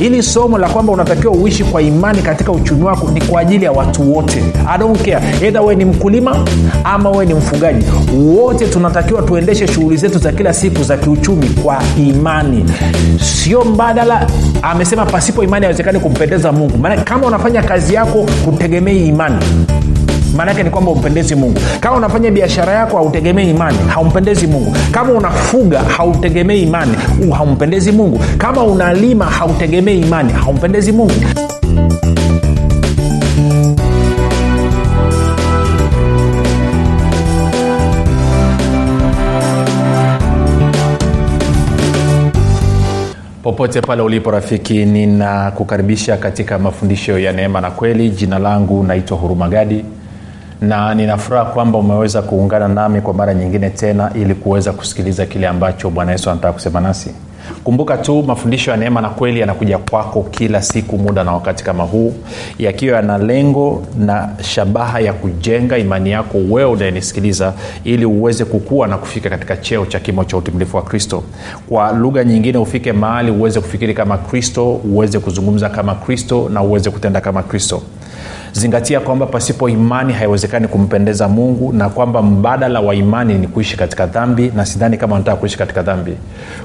hili somo la kwamba unatakiwa uishi kwa imani katika uchumi wako ni kwa ajili ya watu wote. I don't edha wewe ni mkulima ama wewe ni mfugaji. Wote tunatakiwa tuendeshe shughuli zetu za kila siku za kiuchumi kwa imani. Sio mbadala amesema pasipo imani haiwezekani kumpendeza mungu. Maana kama unafanya kazi yako hutegemei imani maanaake ni kwamba umpendezi mungu. Kama unafanya biashara yako hautegemei imani haumpendezi mungu. Kama unafuga hautegemei imani haumpendezi mungu. Kama unalima hautegemei imani haumpendezi mungu. Popote pale ulipo rafiki ninakukaribisha katika mafundisho ya neema na kweli. Jina langu naitwa hurumagadi na ninafuraha kwamba umeweza kuungana nami kwa mara nyingine tena ili kuweza kusikiliza kile ambacho bwana yesu anataka kusema nasi. Kumbuka tu mafundisho ya neema na kweli yanakuja kwako kila siku muda na wakati kama huu yakiwa yana lengo na shabaha ya kujenga imani yako wewe unayenisikiliza ili uweze kukua na kufika katika cheo cha kimo cha utimilifu wa kristo. Kwa lugha nyingine ufike mahali uweze kufikiri kama kristo uweze kuzungumza kama kristo na uweze kutenda kama kristo zingatia kwamba pasipo imani haiwezekani kumpendeza mungu na kwamba mbadala wa imani ni kuishi katika dhambi na sidhani kama nataka kuishi katika dhambi.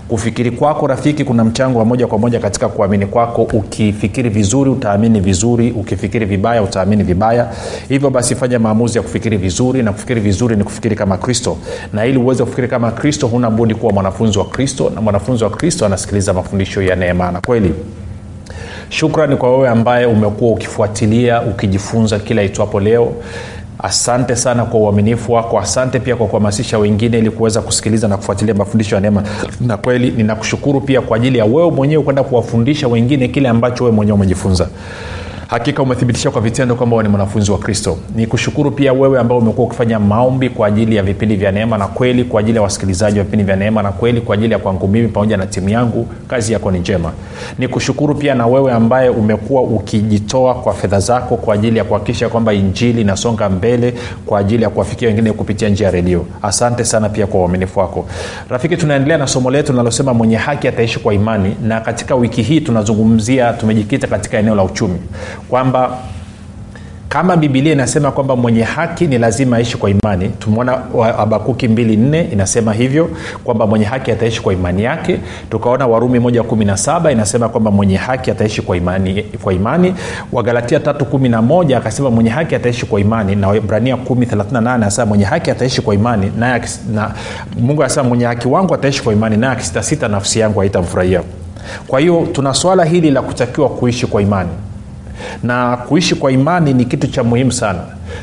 Kufikiri kwako rafiki kuna mchango wa moja kwa moja katika kuamini kwako. Ukifikiri vizuri utaamini vizuri. Ukifikiri vibaya utaamini vibaya. Hivyo basi fanya maamuzi ya kufikiri vizuri na kufikiri vizuri ni kufikiri kama kristo. Na ili uweze kufikiri kama kristo huna budi kuwa mwanafunzi wa kristo na mwanafunzi wa kristo anasikiliza mafundisho ya neema kweli shukrani kwa wewe ambaye umekuwa ukifuatilia ukijifunza kila itwapo leo. Asante sana kwa uaminifu wako. Asante pia kwa kuhamasisha wengine ili kuweza kusikiliza na kufuatilia mafundisho ya neema. Na kweli ninakushukuru pia kwa ajili ya wewe mwenyewe kwenda kuwafundisha wengine kile ambacho wewe mwenyewe umejifunza hakika umethibitisha kwa vitendo kwamba ni mwanafunzi wa kristo. Ni pia wewe ambao umekuwa ukifanya maombi kwa ajili ya vipindi vya neema na kweli kwa ajili ya wasikilizaji wa vipindi vya neema na kweli kwa ajili ya kwangu mimi pamoja na timu yangu. Kazi yako ni njema. Ni pia na wewe ambaye umekuwa ukijitoa kwa fedha zako kwa ajili ya kuhakikisha kwamba injili inasonga mbele kwa ajili ya kuwafikia wengine kupitia njia ya redio. Asante sana pia kwa uaminifu wako. Rafiki tunaendelea na somo letu linalosema mwenye haki ataishi kwa imani. Na katika wiki hii tunazungumzia tumejikita katika eneo la uchumi kwamba kama bibilia inasema kwamba mwenye haki ni lazima aishi kwa imani tumeona habakuki 24 inasema hivyo kwamba mwenye haki ataishi kwa imani yake. Tukaona warumi 117 inasema kwamba mwenye haki ataishi kwa imani, kwa imani. Wagalatia 311 akasema mwenye haki ataishi kwa imani na ibrania 138 anasema mwenye haki ataishi kwa imani na, na, mungu anasema mwenye haki wangu ataishi kwa imani naye akisitasita nafsi yangu haitamfurahia. Kwa hiyo tuna swala hili la kutakiwa kuishi kwa imani na kuishi kwa imani ni kitu cha muhimu sana.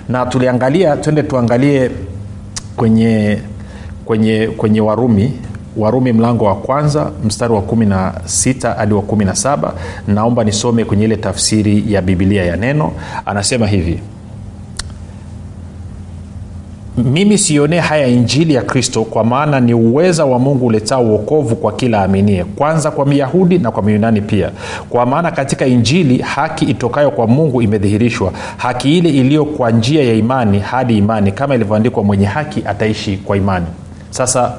Na tuliangalia twende tuangalie kwenye kwenye kwenye warumi. Warumi mlango wa kwanza mstari wa kumi na sita hadi wa kumi na saba. Naomba nisome kwenye ile tafsiri ya bibilia ya neno. Anasema hivi mimi sionee haya injili ya kristo kwa maana ni uweza wa mungu uletao uokovu kwa kila aminie kwanza kwa myahudi na kwa myunani pia. Kwa maana katika injili haki itokayo kwa mungu imedhihirishwa. Haki ile iliyo kwa njia ya imani hadi imani kama ilivyoandikwa mwenye haki ataishi kwa imani. Sasa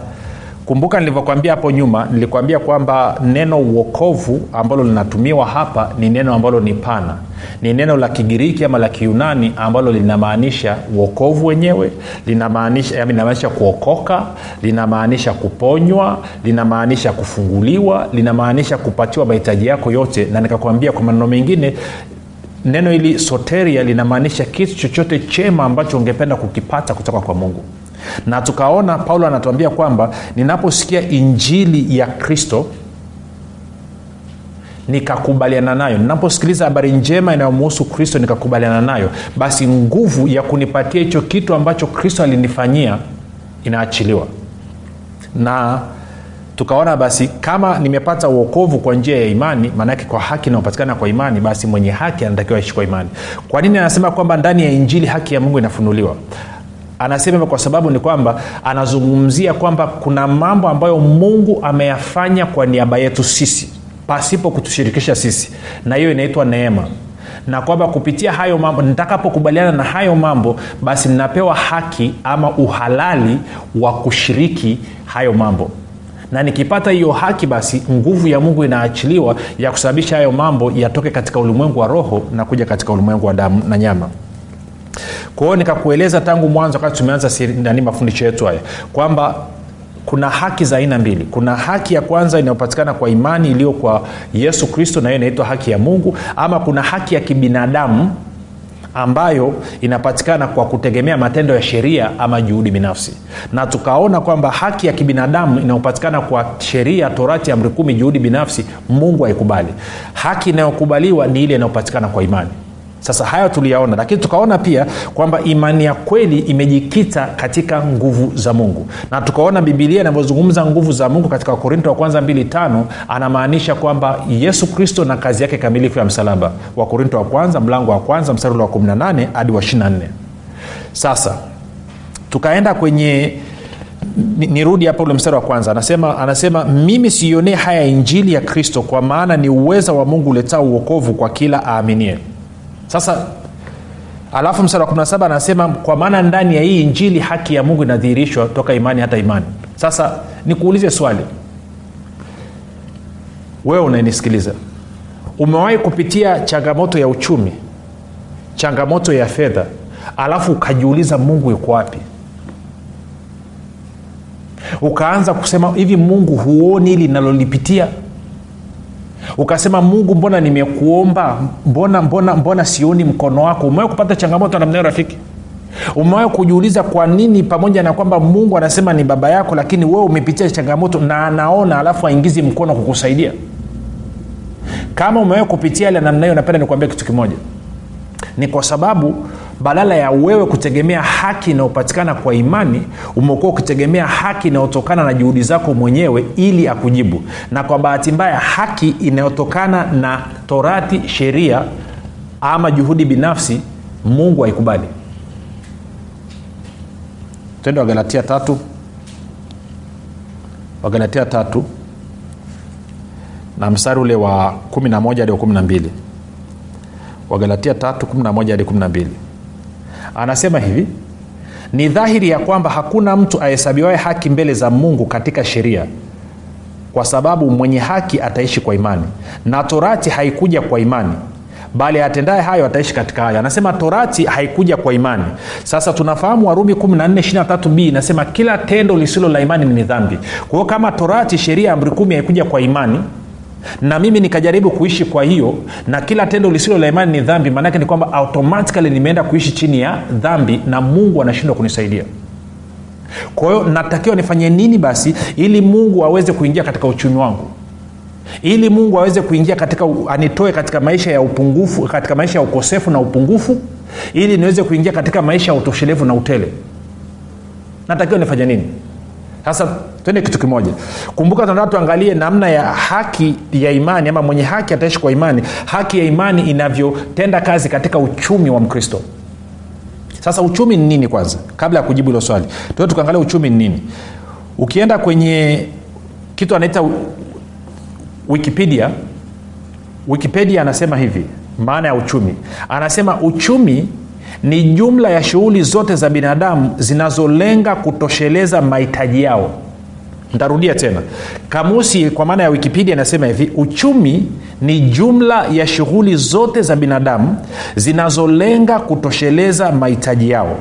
kumbuka nilivyokwambia hapo nyuma nilikwambia kwamba neno uokovu ambalo linatumiwa hapa ni neno ambalo ni pana. Ni neno la kigiriki ama la kiunani ambalo linamaanisha uokovu wenyewe linamaanisha linamaanisha kuokoka linamaanisha kuponywa linamaanisha kufunguliwa linamaanisha kupatiwa mahitaji yako yote. Na nikakwambia kwa maneno mengine neno hili soteria linamaanisha kitu chochote chema ambacho ungependa kukipata kutoka kwa mungu na tukaona paulo anatuambia kwamba ninaposikia injili ya kristo nikakubaliana nayo. Ninaposikiliza habari njema inayomuhusu kristo nikakubaliana nayo. Basi nguvu ya kunipatia hicho kitu ambacho kristo alinifanyia inaachiliwa. Na tukaona basi kama nimepata uokovu kwa njia ya imani maanake kwa haki inayopatikana kwa imani basi mwenye haki anatakiwa aishi kwa imani. Kwa nini anasema kwamba ndani ya injili haki ya mungu inafunuliwa anasema hivyo kwa sababu ni kwamba anazungumzia kwamba kuna mambo ambayo mungu ameyafanya kwa niaba yetu sisi pasipo kutushirikisha sisi. Na hiyo inaitwa neema. Na kwamba kupitia hayo mambo nitakapokubaliana na hayo mambo basi ninapewa haki ama uhalali wa kushiriki hayo mambo. Na nikipata hiyo haki basi nguvu ya mungu inaachiliwa ya kusababisha hayo mambo yatoke katika ulimwengu wa roho na kuja katika ulimwengu wa damu na nyama kwa nikakueleza tangu mwanzo wakati tumeanza nani mafundisho yetu haya kwamba kuna haki za aina mbili. Kuna haki ya kwanza inayopatikana kwa imani iliyo kwa yesu kristo na hiyo inaitwa haki ya mungu ama kuna haki ya kibinadamu ambayo inapatikana kwa kutegemea matendo ya sheria ama juhudi binafsi. Na tukaona kwamba haki ya kibinadamu inayopatikana kwa sheria torati amri kumi juhudi binafsi mungu haikubali. Haki inayokubaliwa ni ile inayopatikana kwa imani sasa hayo tuliyaona lakini tukaona pia kwamba imani ya kweli imejikita katika nguvu za mungu. Na tukaona bibilia inavyozungumza nguvu za mungu katika wakorinto wa kwanza 25 anamaanisha kwamba yesu kristo na kazi yake kamilifu ya msalaba. Wakorinto wa kwanza mlango wa kwanza mstari wa 18 hadi wa 24 sasa tukaenda kwenye nirudi hapa ule mstari wa kwanza. Anasema anasema mimi siionee haya injili ya kristo kwa maana ni uweza wa mungu uletao uokovu kwa kila aaminie sasa alafu msara wa 17 anasema kwa maana ndani ya hii injili haki ya mungu inadhihirishwa toka imani hata imani. Sasa nikuulize swali. Wewe unanisikiliza. Umewahi kupitia changamoto ya uchumi changamoto ya fedha alafu ukajiuliza mungu yuko wapi? Ukaanza kusema hivi mungu huoni ili linalolipitia ukasema mungu mbona nimekuomba? Mbona mbona mbona sioni mkono wako? Umewahi kupata changamoto namna hiyo rafiki? Umewahi kujiuliza kwa nini pamoja na kwamba mungu anasema ni baba yako lakini wewe umepitia changamoto na anaona alafu aingizi mkono kukusaidia? Kama umewahi kupitia ile namna hiyo napenda nikuambia kitu kimoja. Ni kwa sababu badala ya wewe kutegemea haki inayopatikana kwa imani umekuwa ukitegemea haki inayotokana na juhudi zako mwenyewe ili akujibu. Na kwa bahati mbaya haki inayotokana na torati sheria ama juhudi binafsi mungu haikubali. Twende wagalatia tatu. Wagalatia tatu na mstari ule wa 11 hadi wa 12 wagalatia 3 11 hadi 12 anasema hivi ni dhahiri ya kwamba hakuna mtu ahesabiwae haki mbele za mungu katika sheria kwa sababu mwenye haki ataishi kwa imani na torati haikuja kwa imani bali atendaye hayo ataishi katika hayo. Anasema torati haikuja kwa imani. Sasa tunafahamu warumi 14 inasema kila tendo lisilo la imani ni dhambi. Kwa hiyo kama torati sheria amri kumi haikuja kwa imani na mimi nikajaribu kuishi kwa hiyo na kila tendo lisilo la imani ni dhambi maanake ni kwamba automatikali nimeenda kuishi chini ya dhambi na mungu anashindwa kunisaidia. Kwa hiyo natakiwa nifanye nini basi ili mungu aweze kuingia katika uchumi wangu? Ili mungu aweze kuingia katika anitoe katika maisha ya upungufu katika maisha ya ukosefu na upungufu ili niweze kuingia katika maisha ya utoshelevu na utele. Natakiwa nifanye nini sasa tuende kitu kimoja. Kumbuka tunataka tuangalie namna ya haki ya imani ama mwenye haki ataishi kwa imani haki ya imani inavyotenda kazi katika uchumi wa mkristo. Sasa uchumi ni nini kwanza? Kabla ya kujibu hilo swali tuo tukaangalia uchumi ni nini. Ukienda kwenye kitu anaita wikipedia wikipedia anasema hivi maana ya uchumi. Anasema uchumi ni jumla ya shughuli zote za binadamu zinazolenga kutosheleza mahitaji yao. Ntarudia tena. Kamusi kwa maana ya wikipedia inasema hivi uchumi ni jumla ya shughuli zote za binadamu zinazolenga kutosheleza mahitaji yao.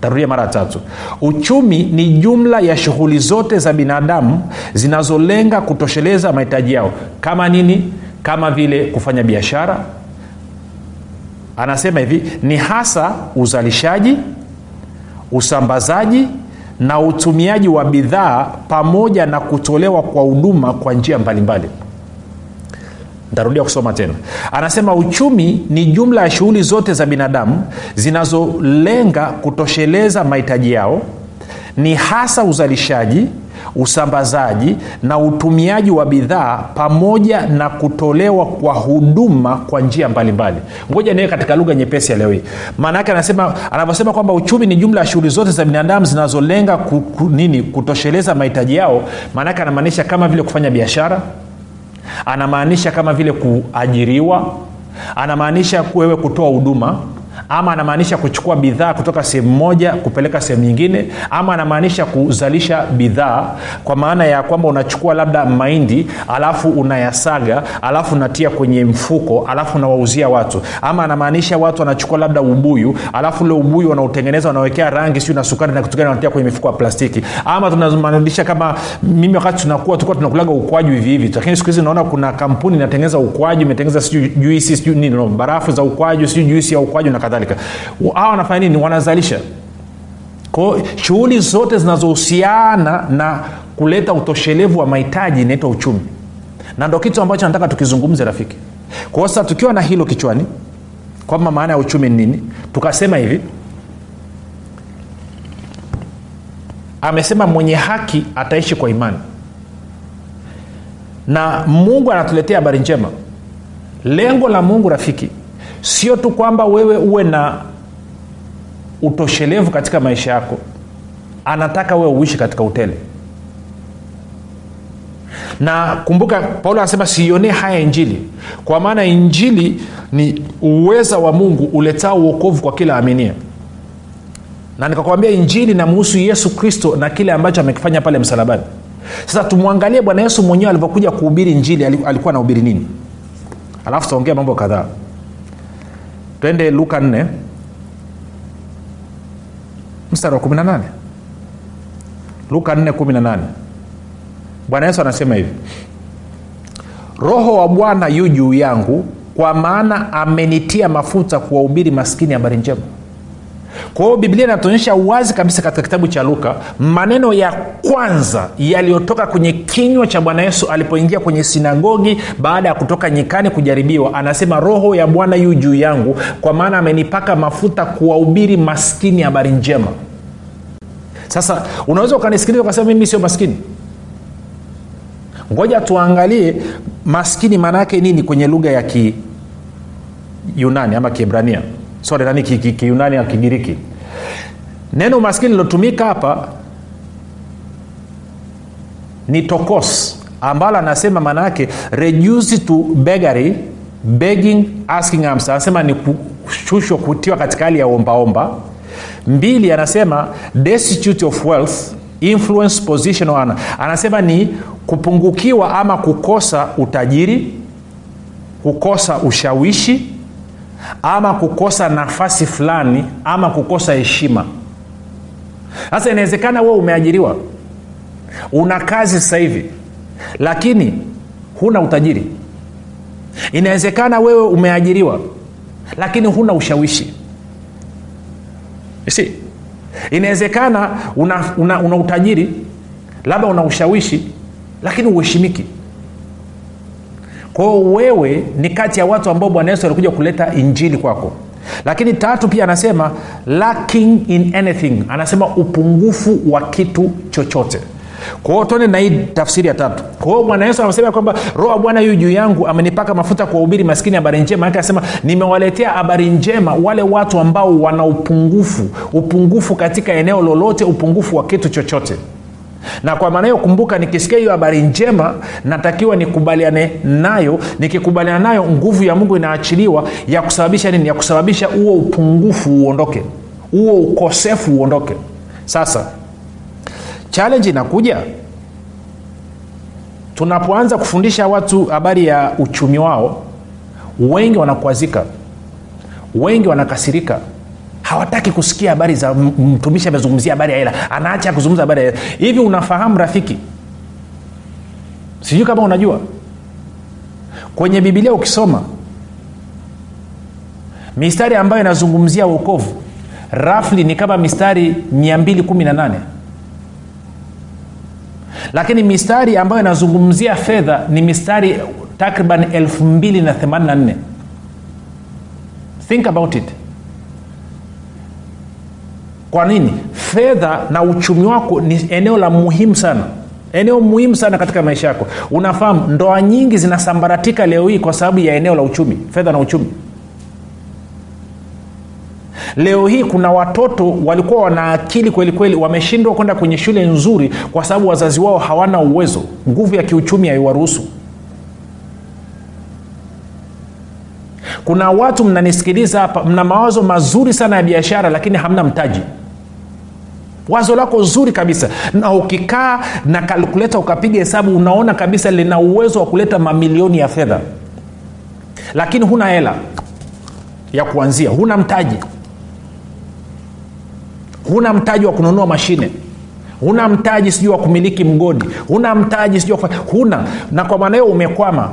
Tarudia mara tatu. Uchumi ni jumla ya shughuli zote za binadamu zinazolenga kutosheleza mahitaji yao. Kama nini? Kama vile kufanya biashara anasema hivi ni hasa uzalishaji usambazaji na utumiaji wa bidhaa pamoja na kutolewa kwa huduma kwa njia mbalimbali. Ntarudia kusoma tena. Anasema uchumi ni jumla ya shughuli zote za binadamu zinazolenga kutosheleza mahitaji yao. Ni hasa uzalishaji usambazaji na utumiaji wa bidhaa pamoja na kutolewa kwa huduma kwa njia mbalimbali. Ngoja niwe katika lugha nyepesi ya leo hii. Maana anavyosema kwamba uchumi ni jumla ya shughuli zote za binadamu zinazolenga ku, nini kutosheleza mahitaji yao maanaake anamaanisha kama vile kufanya biashara anamaanisha kama vile kuajiriwa anamaanisha wewe kutoa huduma ama anamaanisha kuchukua bidhaa kutoka sehemu moja kupeleka sehemu nyingine. Ama anamaanisha kuzalisha bidhaa kwa maana ya kwamba unachukua labda mahindi alafu unayasaga alafu unatia kwenye mfuko alafu unawauzia watu. Ama anamaanisha watu wanachukua labda ubuyu alafu ule ubuyu wanautengeneza wanawekea rangi siu na sukari na kitu wanatia kwenye mifuko ya plastiki. Ama tunamaanisha kama mimi wakati tunakuwa tulikuwa tunakulaga ukwaju hivi lakini siku hizi naona kuna kampuni inatengeneza ukwaju imetengeneza sijui juisi sijui nini barafu za ukwaju sijui juisi ya ukwaju na kadhalika hawa wanafanya nini? Wanazalisha. Kwao shughuli zote zinazohusiana na kuleta utoshelevu wa mahitaji inaitwa uchumi. Na ndo kitu ambacho nataka tukizungumze rafiki. Kwao sasa tukiwa na hilo kichwani kwamba maana ya uchumi ni nini tukasema hivi. Amesema mwenye haki ataishi kwa imani. Na mungu anatuletea habari njema. Lengo la mungu rafiki sio tu kwamba wewe uwe na utoshelevu katika maisha yako. Anataka wewe uishi katika utele. Na kumbuka paulo anasema siionee haya injili. Kwa maana injili ni uweza wa mungu uletao uokovu kwa kila aminia na nikakwambia injili namuhusu yesu kristo na kile ambacho amekifanya pale msalabani. Sasa tumwangalie bwana yesu mwenyewe alivyokuja kuhubiri injili alikuwa anahubiri nini? Alafu tutaongea mambo kadhaa twende luka 4 mstari wa 18 luka 4 18 bwana yesu anasema hivi roho wa bwana yu juu yangu kwa maana amenitia mafuta kuwahubiri maskini habari njema kwa hiyo biblia inatuonyesha wazi kabisa katika kitabu cha luka maneno ya kwanza yaliyotoka kwenye kinywa cha bwana yesu alipoingia kwenye sinagogi baada ya kutoka nyikani kujaribiwa anasema roho ya bwana yu juu yangu kwa maana amenipaka mafuta kuwahubiri maskini habari njema. Sasa unaweza ukanisikiliza ukasema mimi sio maskini. Ngoja tuangalie maskini maana yake nini kwenye lugha ya kiyunani ama kiebrania sorry nani kiyunani ki, ki, ki kigiriki neno maskini lilotumika hapa ni tokos ambalo anasema maana yake reduce to begary begging asking arms. anasema ni kushushwa kutiwa katika hali ya ombaomba mbili anasema destitute of wealth influence position honor. anasema ni kupungukiwa ama kukosa utajiri kukosa ushawishi ama kukosa nafasi fulani ama kukosa heshima. Sasa inawezekana wewe umeajiriwa una kazi sasa hivi lakini huna utajiri. Inawezekana wewe umeajiriwa lakini huna ushawishi. Si inawezekana una, una, una utajiri labda una ushawishi lakini uheshimiki kwao wewe ni kati ya watu ambao bwana yesu alikuja kuleta injili kwako. Lakini tatu pia anasema lacking in anything. Anasema upungufu wa kitu chochote. Kwao tuone na hii tafsiri ya tatu. Kwao bwana yesu anasema kwamba roho bwana yu juu yangu amenipaka mafuta kuwahubiri maskini habari njema. Ake anasema nimewaletea habari njema wale watu ambao wana upungufu upungufu katika eneo lolote upungufu wa kitu chochote na kwa maana hiyo kumbuka nikisikia hiyo habari njema natakiwa nikubaliane nayo. Nikikubaliana nayo nguvu ya mungu inaachiliwa ya kusababisha nini? Ya kusababisha huo upungufu uondoke. Huo ukosefu uondoke. Sasa challenge inakuja. Tunapoanza kufundisha watu habari ya uchumi wao wengi wanakwazika. Wengi wanakasirika hawataki kusikia habari za mtumishi amezungumzia habari ya hela. Anaacha kuzungumza habari ya hela. Hivi unafahamu rafiki? Sijui kama unajua. Kwenye bibilia ukisoma mistari ambayo inazungumzia uokovu rafli ni kama mistari 218 lakini mistari ambayo inazungumzia fedha ni mistari takriban 284 think about it kwa nini? Fedha na uchumi wako ni eneo la muhimu sana. Eneo muhimu sana katika maisha yako. Unafahamu ndoa nyingi zinasambaratika leo hii kwa sababu ya eneo la uchumi fedha na uchumi. Leo hii kuna watoto walikuwa wana akili kweli wameshindwa kwenda kwenye shule nzuri kwa sababu wazazi wao hawana uwezo. Nguvu ya kiuchumi haiwaruhusu. Kuna watu mnanisikiliza hapa mna mawazo mazuri sana ya biashara lakini hamna mtaji wazo lako zuri kabisa. Na ukikaa na kalkuleta ukapiga hesabu unaona kabisa lina uwezo wa kuleta mamilioni ya fedha. Lakini huna hela ya kuanzia huna mtaji. Huna mtaji wa kununua mashine. Huna mtaji sijui wa kumiliki mgodi. Huna mtaji sijui huna. Na kwa maana hiyo umekwama.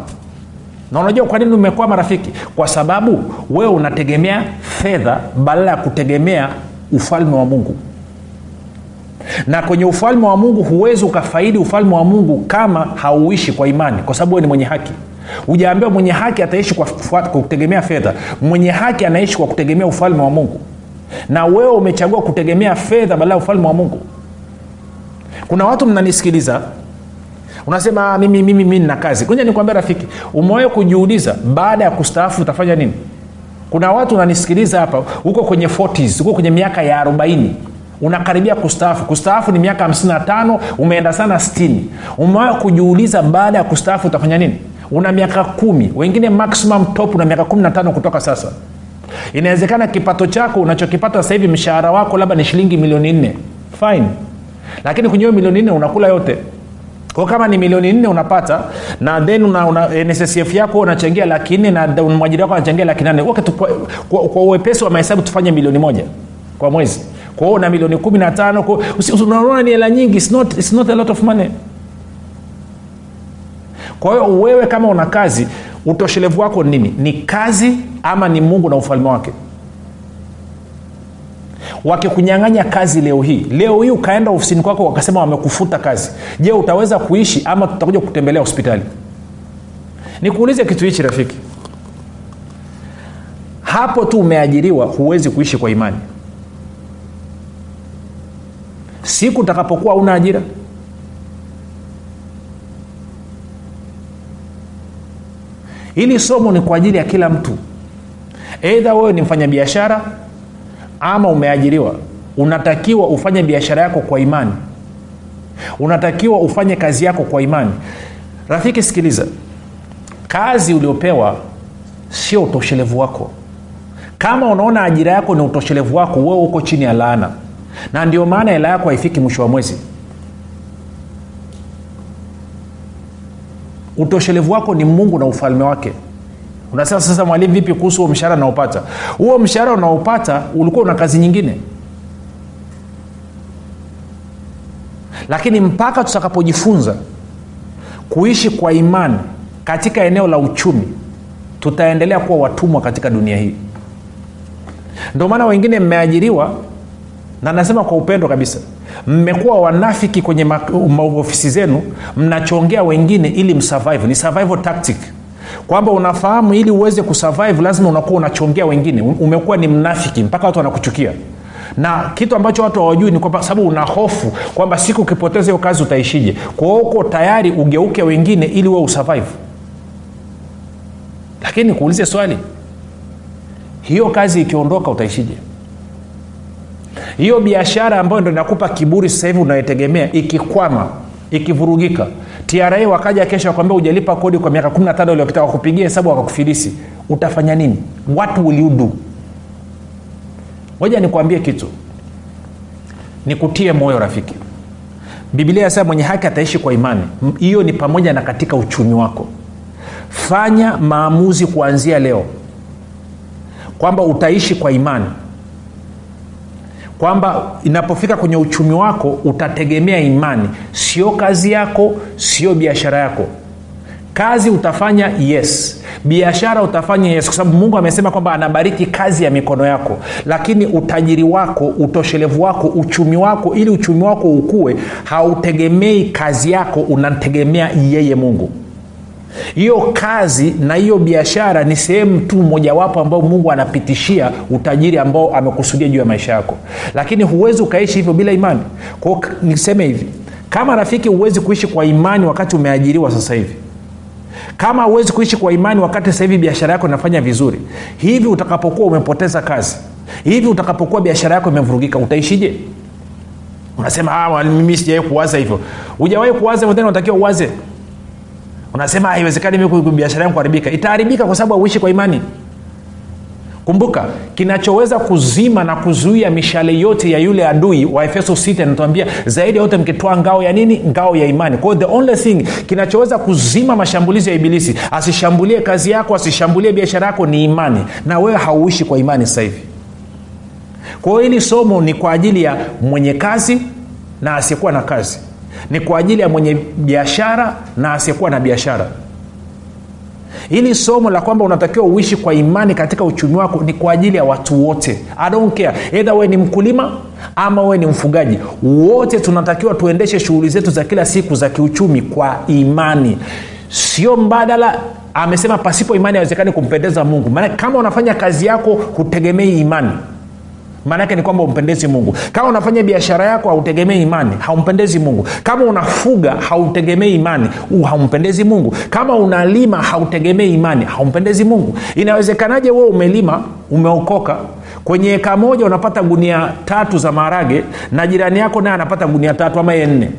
Na unajua kwa nini umekwama rafiki? Kwa sababu wewe unategemea fedha badala ya kutegemea ufalme wa mungu na kwenye ufalme wa mungu huwezi ukafaidi ufalme wa mungu kama hauishi kwa imani kwa sababu ni mwenye haki. Hujaambiwa mwenye haki ataishi kwa, kwa kutegemea fedha. Mwenye haki anaishi kwa kutegemea ufalme wa mungu. Na wewe umechagua kutegemea fedha badala ya ufalme wa mungu. Kuna watu mnanisikiliza unasema "Ah, mimi mimi mi nina kazi. Kuja nikwambia rafiki umewahi kujiuliza baada ya kustaafu utafanya nini? Kuna watu unanisikiliza hapa huko kwenye 40s huko kwenye miaka ya 40 unakaribia kustaafu. Kustaafu ni miaka 55 umeenda sana 60 umewahi kujiuliza baada ya kustaafu utafanya nini? Una miaka kumi. Wengine maximum top una miaka 15 kutoka sasa. Inawezekana kipato chako unachokipata sasa hivi mshahara wako labda ni shilingi milioni nne. Fine. Lakini kwenye hiyo milioni nne unakula yote. Kwa kama ni milioni nne unapata na then una, una, nssf yako unachangia laki nne na mwajiri wako anachangia laki nane. Kwa, kwa, kwa uwepesi wa mahesabu tufanye milioni moja kwa mwezi kwa hiyo una milioni kumi na tano unaona ni hela nyingi it's not, it's not a lot of money. Kwa hiyo wewe kama una kazi utoshelevu wako ni nini? Ni kazi ama ni mungu na ufalme wake? Wakikunyang'anya kazi leo hii leo hii ukaenda ofisini kwako wakasema wamekufuta kazi. Je utaweza kuishi ama tutakuja kutembelea hospitali? Nikuulize kitu hichi rafiki. Hapo tu umeajiriwa huwezi kuishi kwa imani siku utakapokuwa una ajira. Hili somo ni kwa ajili ya kila mtu. Eidha wewe ni mfanyabiashara ama umeajiriwa. Unatakiwa ufanye biashara yako kwa imani. Unatakiwa ufanye kazi yako kwa imani. Rafiki sikiliza. Kazi uliopewa sio utoshelevu wako. Kama unaona ajira yako ni utoshelevu wako wewe uko chini ya laana na ndio maana hela yako haifiki mwisho wa mwezi. Utoshelevu wako ni mungu na ufalme wake. Unasema sasa mwalimu vipi kuhusu huo mshahara unaopata? Huo mshahara unaopata ulikuwa una kazi nyingine. Lakini mpaka tutakapojifunza kuishi kwa imani katika eneo la uchumi tutaendelea kuwa watumwa katika dunia hii. Ndio maana wengine mmeajiriwa na nasema kwa upendo kabisa mmekuwa wanafiki kwenye ma- maofisi zenu mnachongea wengine ili msurvive. Ni survival tactic. Kwamba unafahamu ili uweze kusurvive lazima unakuwa unachongea wengine. Umekuwa ni mnafiki mpaka watu wanakuchukia. Na kitu ambacho watu hawajui ni kwamba sababu una hofu kwamba siku ukipoteza hiyo kazi utaishije. Kwao uko tayari ugeuke wengine ili uwe usurvive. Lakini kuulize swali hiyo kazi ikiondoka utaishije hiyo biashara ambayo ndo inakupa kiburi sasa hivi unayetegemea ikikwama ikivurugika. Tra wakaja kesho wakwambia ujalipa kodi kwa miaka 15 iliyopita wakupigia hesabu wakakufilisi. Utafanya nini? What will you do? Moja nikuambie kitu. Nikutie moyo rafiki. Biblia yasema mwenye haki ataishi kwa imani. Hiyo ni pamoja na katika uchumi wako. Fanya maamuzi kuanzia leo kwamba utaishi kwa imani kwamba inapofika kwenye uchumi wako utategemea imani. Sio kazi yako sio biashara yako. Kazi utafanya yes. Biashara utafanya yes. Kwa sababu mungu amesema kwamba anabariki kazi ya mikono yako. Lakini utajiri wako utoshelevu wako uchumi wako ili uchumi wako ukue hautegemei kazi yako unategemea yeye mungu hiyo kazi na hiyo biashara ni sehemu tu mojawapo ambao mungu anapitishia utajiri ambao amekusudia juu ya maisha yako. Lakini huwezi ukaishi hivyo bila imani. Kwao niseme hivi kama rafiki huwezi kuishi kwa imani wakati umeajiriwa sasa hivi. Kama huwezi kuishi kwa imani wakati sasa hivi biashara yako inafanya vizuri hivi utakapokuwa umepoteza kazi hivi utakapokuwa biashara yako imevurugika utaishije? Unasema "Ah, mimi sijawai kuwaza hivyo. Hujawahi kuwaza hivyo unatakiwa uwaze unasema haiwezekani mimi biashara yangu kuharibika. Itaharibika kwa sababu auishi kwa imani. Kumbuka kinachoweza kuzima na kuzuia mishale yote ya yule adui wa efeso 6 anatuambia zaidi ya yote mkitoa ngao ya nini? Ngao ya imani. Kwa the only thing kinachoweza kuzima mashambulizi ya ibilisi asishambulie kazi yako asishambulie biashara yako ni imani. Na wewe hauishi kwa imani sasa hivi. Kwa hiyo hili somo ni kwa ajili ya mwenye kazi na asiyekuwa na kazi ni kwa ajili ya mwenye biashara na asiyekuwa na biashara. Hili somo la kwamba unatakiwa uishi kwa imani katika uchumi wako ni kwa ajili ya watu wote. I don't care. Edha wewe ni mkulima ama wewe ni mfugaji. Wote tunatakiwa tuendeshe shughuli zetu za kila siku za kiuchumi kwa imani. Sio mbadala amesema pasipo imani haiwezekani kumpendeza mungu. Maana kama unafanya kazi yako hutegemei imani maanaake ni kwamba umpendezi mungu. Kama unafanya biashara yako hautegemei imani haumpendezi mungu. Kama unafuga hautegemei imani uh, haumpendezi mungu. Kama unalima hautegemei imani haumpendezi mungu. Inawezekanaje wewe umelima umeokoka? Kwenye eka moja unapata gunia tatu za maharage na jirani yako naye anapata gunia tatu ama nne.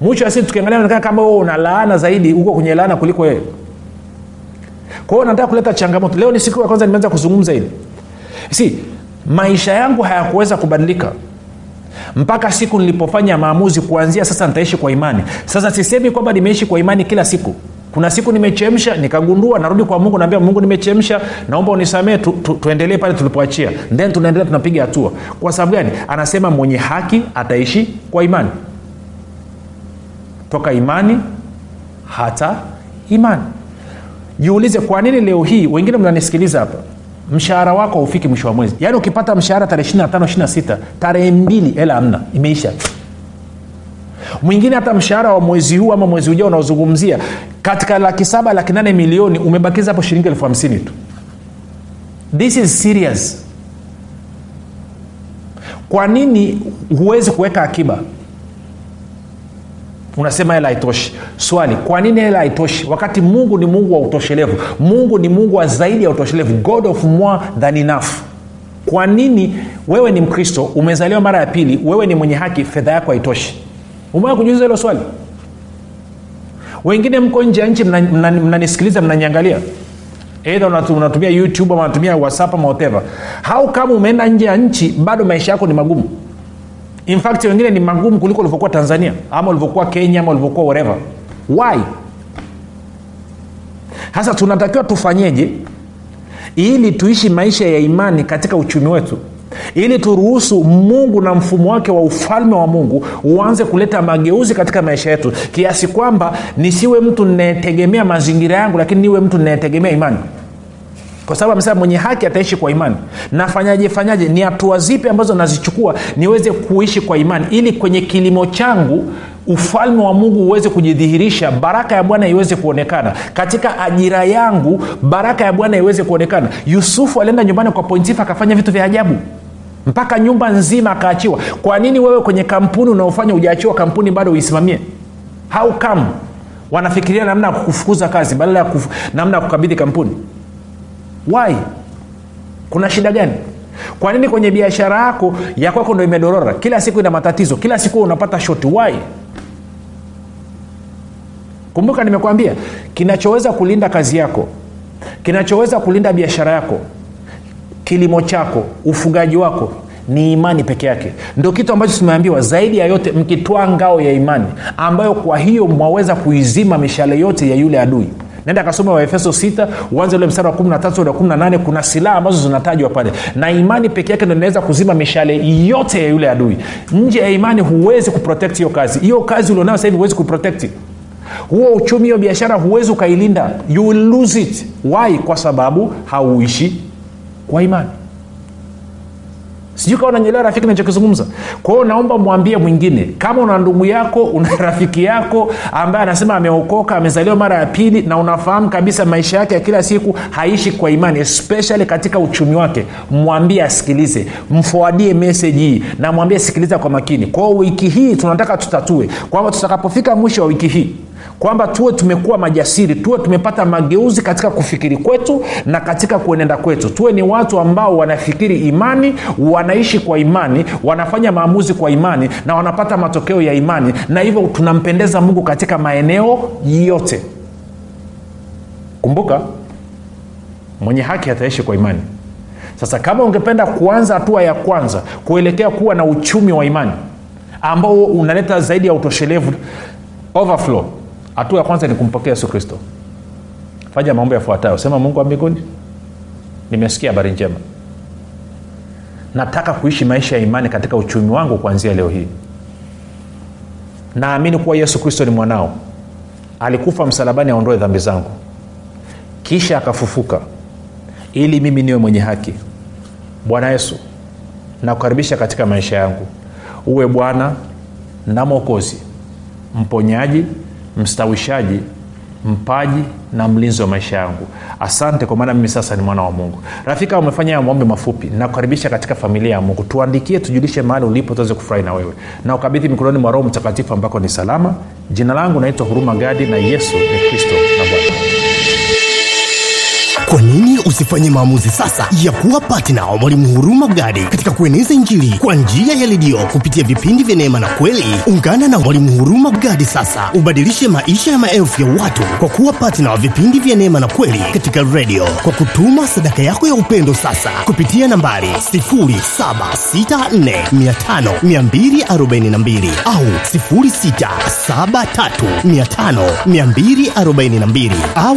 Mwisho wa tukiangalia kama wewe una laana zaidi huko kwenye laana kuliko wewe. Kwa hiyo nataka kuleta changamoto. Leo ni siku ya kwanza nimeanza kuzungumza hili. Si maisha yangu hayakuweza kubadilika. Mpaka siku nilipofanya maamuzi kuanzia sasa nitaishi kwa imani. Sasa sisemi kwamba nimeishi kwa imani kila siku. Kuna siku nimechemsha nikagundua narudi kwa mungu naambia mungu nimechemsha naomba unisamee tu, tu, tuendelee pale tulipoachia. Then tunaendelea tunapiga hatua. Kwa sababu gani? Anasema mwenye haki ataishi kwa imani. Toka imani hata imani. Jiulize kwa nini leo hii wengine mnanisikiliza hapa mshahara wako haufiki mwisho wa mwezi. Yaani ukipata mshahara tarehe 25 26 tarehe mbili hela amna imeisha. Mwingine hata mshahara wa mwezi huu ama mwezi ujao unaozungumzia katika laki saba laki nane milioni umebakiza hapo shilingi elfu hamsini tu. This is serious. Kwa nini huwezi kuweka akiba unasema hela haitoshi. Swali kwa nini hela haitoshi? Wakati mungu ni mungu wa utoshelevu mungu ni mungu wa zaidi ya utoshelevu god of more than enough. Kwa nini wewe ni mkristo umezaliwa mara ya pili wewe ni mwenye haki fedha yako haitoshi? Umewa kujuliza hilo swali? Wengine mko nje ya nchi mnanisikiliza mna, mna mnaniangalia. Eidha unatumia youtube ama unatumia whatsapp ama whatever. Hau umeenda nje ya nchi bado maisha yako ni magumu in fact wengine ni magumu kuliko ulivyokuwa tanzania ama ulivyokuwa kenya ama ulivyokuwa whatever why? Sasa tunatakiwa tufanyeje? Ili tuishi maisha ya imani katika uchumi wetu. Ili turuhusu mungu na mfumo wake wa ufalme wa mungu uanze kuleta mageuzi katika maisha yetu. Kiasi kwamba nisiwe mtu ninayetegemea mazingira yangu lakini niwe mtu ninayetegemea imani kwa sababu amesema mwenye haki ataishi kwa imani. Nafanyaje fanyaje? Ni hatua zipi ambazo nazichukua niweze kuishi kwa imani? Ili kwenye kilimo changu ufalme wa mungu uweze kujidhihirisha baraka ya bwana iweze kuonekana. Katika ajira yangu baraka ya bwana iweze kuonekana. Yusufu alienda nyumbani kwa pointifa akafanya vitu vya ajabu. Mpaka nyumba nzima akaachiwa. Kwa nini wewe kwenye kampuni unaofanya ujaachiwa kampuni bado uisimamie? How come? Wanafikiria namna ya kukufukuza kazi badala ya namna ya kukabidhi kampuni why? Kuna shida gani? Kwa nini kwenye biashara yako ya kwako ndo imedorora? Kila siku ina matatizo kila siku unapata shoti. Wai kumbuka nimekwambia kinachoweza kulinda kazi yako kinachoweza kulinda biashara yako kilimo chako ufugaji wako ni imani peke yake. Ndio kitu ambacho tumeambiwa zaidi ya yote mkitwaa ngao ya imani ambayo kwa hiyo mwaweza kuizima mishale yote ya yule adui nenda akasoma waefeso 6 uanze ule mstari wa 13 wa 18 kuna silaha ambazo zinatajwa pale. Na imani peke yake ndo inaweza kuzima mishale yote ya yule adui. Nje ya imani huwezi kuprotect hiyo kazi. Hiyo kazi ulionayo sahivi huwezi kuprotekti huo uchumi hiyo biashara huwezi ukailinda. You will lose it. Why? Kwa sababu hauishi kwa imani sijui kawa nanyelewa rafiki nachokizungumza kwa hiyo naomba mwambie mwingine kama una ndugu yako una rafiki yako ambaye anasema ameokoka amezaliwa mara ya pili na unafahamu kabisa maisha yake ya kila siku haishi kwa imani especially katika uchumi wake mwambie asikilize mfoadie meseji hii na mwambie sikiliza kwa makini. Kwao wiki hii tunataka tutatue kwamba tutakapofika mwisho wa wiki hii kwamba tuwe tumekuwa majasiri tuwe tumepata mageuzi katika kufikiri kwetu na katika kuenenda kwetu. Tuwe ni watu ambao wanafikiri imani wanaishi kwa imani wanafanya maamuzi kwa imani na wanapata matokeo ya imani. Na hivyo tunampendeza mungu katika maeneo yote. Kumbuka mwenye haki ataishi kwa imani. Sasa kama ungependa kuanza hatua ya kwanza kuelekea kuwa na uchumi wa imani ambao unaleta zaidi ya utoshelevu overflow hatua ya kwanza ni kumpokea yesu kristo. Fanya maombo yafuatayo. Sema mungu wa mbinguni nimesikia habari njema. Nataka kuishi maisha ya imani katika uchumi wangu kuanzia leo hii. Naamini kuwa yesu kristo ni mwanao. Alikufa msalabani aondoe dhambi zangu. Kisha akafufuka ili mimi niwe mwenye haki. Bwana yesu nakukaribisha katika maisha yangu. Uwe bwana na mwokozi mponyaji mstawishaji mpaji na mlinzi wa maisha yangu. Asante kwa maana mimi sasa ni mwana wa mungu. Rafika umefanya ya maombi mafupi. Nakukaribisha katika familia ya mungu. Tuandikie tujulishe mahali ulipo tuweze kufurahi na wewe. Na ukabidhi mikononi mwa roho mtakatifu ambako ni salama. Jina langu naitwa huruma gadi na yesu ni kristo kwa nini usifanye maamuzi sasa ya kuwa patna wa mwalimu huruma gadi katika kueneza injili kwa njia ya redio kupitia vipindi vya neema na kweli? Ungana na mwalimu huruma gadi sasa. Ubadilishe maisha ya maelfu ya watu kwa kuwa patna wa vipindi vya neema na kweli katika redio. Kwa kutuma sadaka yako ya upendo sasa kupitia nambari 0764500242 au 0673500242 au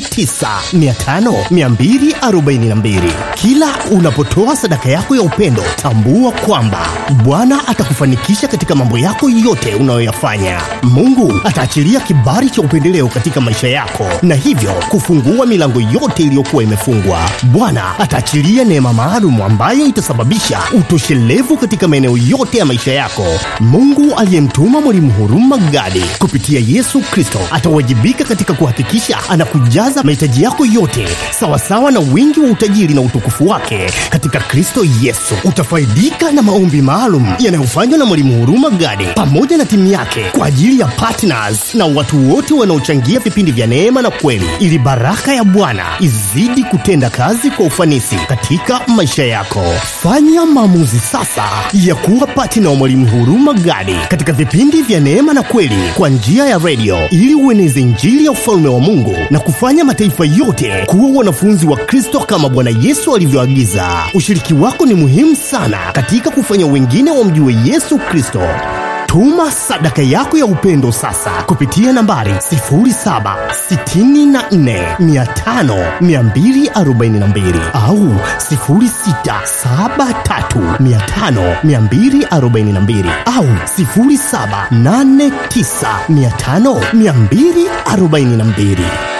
07895242 kila unapotoa sadaka yako ya upendo tambua kwamba bwana atakufanikisha katika mambo yako yote unayoyafanya. Mungu ataachilia kibari cha upendeleo katika maisha yako na hivyo kufungua milango yote iliyokuwa imefungwa. Bwana ataachilia neema maalum ambayo itasababisha utoshelevu katika maeneo yote ya maisha yako. Mungu aliyemtuma mwalimu huruma gadi kupitia yesu kristo atawajibika katika kuhakikisha anakujaza mahitaji yako yote sawasawa na wingi wa utajiri na utukufu wake. Katika kristo yesu utafaidika na maombi maalum yanayofanywa na mwalimu huruma gadi pamoja na timu yake kwa ajili ya partners na watu wote wanaochangia vipindi vya neema na kweli. Ili baraka ya bwana izidi kutenda kazi kwa ufanisi katika maisha yako. Fanya maamuzi sasa ya kuwa patna wa mwalimu huruma gadi katika vipindi vya neema na kweli kwa njia ya redio ili ueneze injili ya ufalme wa mungu na kufanya mataifa yote kuwa wanafunzi wa kristo kama bwana yesu alivyoagiza. Ushiriki wako ni muhimu sana katika kufanya wengine wamjue yesu kristo. Tuma sadaka yako ya upendo sasa kupitia nambari 7645242 au 6735242 au 7895242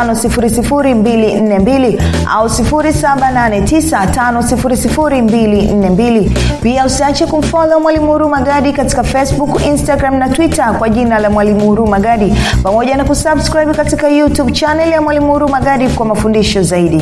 6735242 au 7895242 pia usiache kumfolo mwalimu huruma gadi katika facebook instagram na twitter kwa jina la mwalimu huruma gadi pamoja na kusubscribe katika youtube chaneli ya mwalimu huruma gadi kwa mafundisho zaidi